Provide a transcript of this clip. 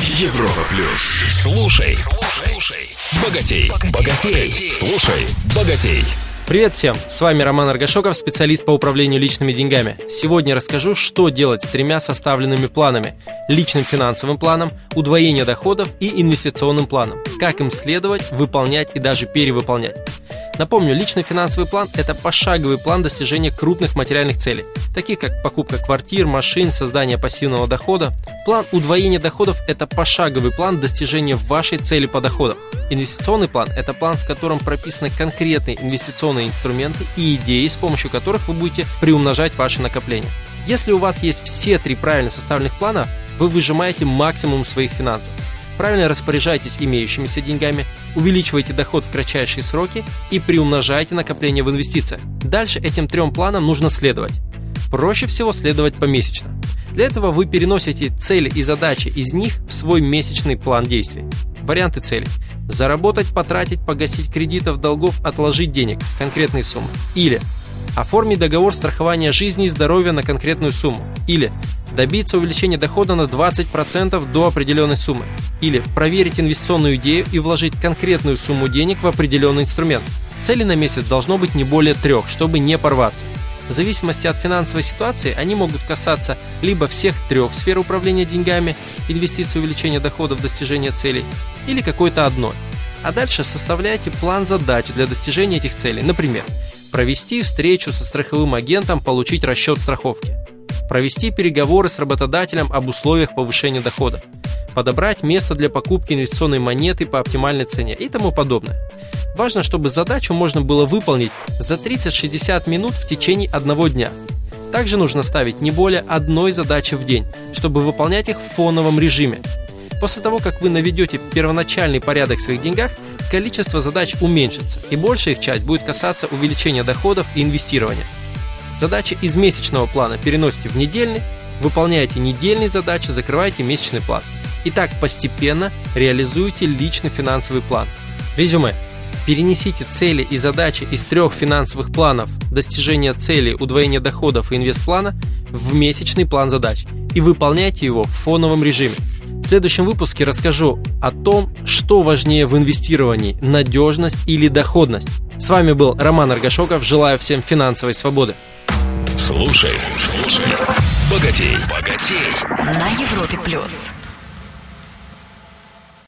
Европа плюс. Слушай, слушай, богатей, богатей, слушай, богатей. Привет всем! С вами Роман Аргашоков, специалист по управлению личными деньгами. Сегодня расскажу, что делать с тремя составленными планами. Личным финансовым планом, удвоение доходов и инвестиционным планом. Как им следовать, выполнять и даже перевыполнять. Напомню, личный финансовый план – это пошаговый план достижения крупных материальных целей, таких как покупка квартир, машин, создание пассивного дохода. План удвоения доходов – это пошаговый план достижения вашей цели по доходам. Инвестиционный план – это план, в котором прописаны конкретные инвестиционные инструменты и идеи, с помощью которых вы будете приумножать ваши накопления. Если у вас есть все три правильно составленных плана, вы выжимаете максимум своих финансов. Правильно распоряжайтесь имеющимися деньгами, увеличивайте доход в кратчайшие сроки и приумножайте накопление в инвестициях. Дальше этим трем планам нужно следовать. Проще всего следовать помесячно. Для этого вы переносите цели и задачи из них в свой месячный план действий. Варианты целей. Заработать, потратить, погасить кредитов, долгов, отложить денег, конкретные суммы. Или оформить договор страхования жизни и здоровья на конкретную сумму. Или добиться увеличения дохода на 20% до определенной суммы. Или проверить инвестиционную идею и вложить конкретную сумму денег в определенный инструмент. Цели на месяц должно быть не более трех, чтобы не порваться. В зависимости от финансовой ситуации они могут касаться либо всех трех сфер управления деньгами, инвестиций, увеличения доходов, достижения целей, или какой-то одной. А дальше составляйте план задач для достижения этих целей. Например, провести встречу со страховым агентом, получить расчет страховки провести переговоры с работодателем об условиях повышения дохода, подобрать место для покупки инвестиционной монеты по оптимальной цене и тому подобное. Важно, чтобы задачу можно было выполнить за 30-60 минут в течение одного дня. Также нужно ставить не более одной задачи в день, чтобы выполнять их в фоновом режиме. После того, как вы наведете первоначальный порядок в своих деньгах, количество задач уменьшится, и большая их часть будет касаться увеличения доходов и инвестирования. Задачи из месячного плана переносите в недельный, выполняете недельные задачи, закрываете месячный план. И так постепенно реализуете личный финансовый план. Резюме. Перенесите цели и задачи из трех финансовых планов достижения цели, удвоения доходов и инвестплана в месячный план задач и выполняйте его в фоновом режиме. В следующем выпуске расскажу о том, что важнее в инвестировании – надежность или доходность. С вами был Роман Аргашоков. Желаю всем финансовой свободы. Слушай, слушай, богатей, богатей. На Европе плюс.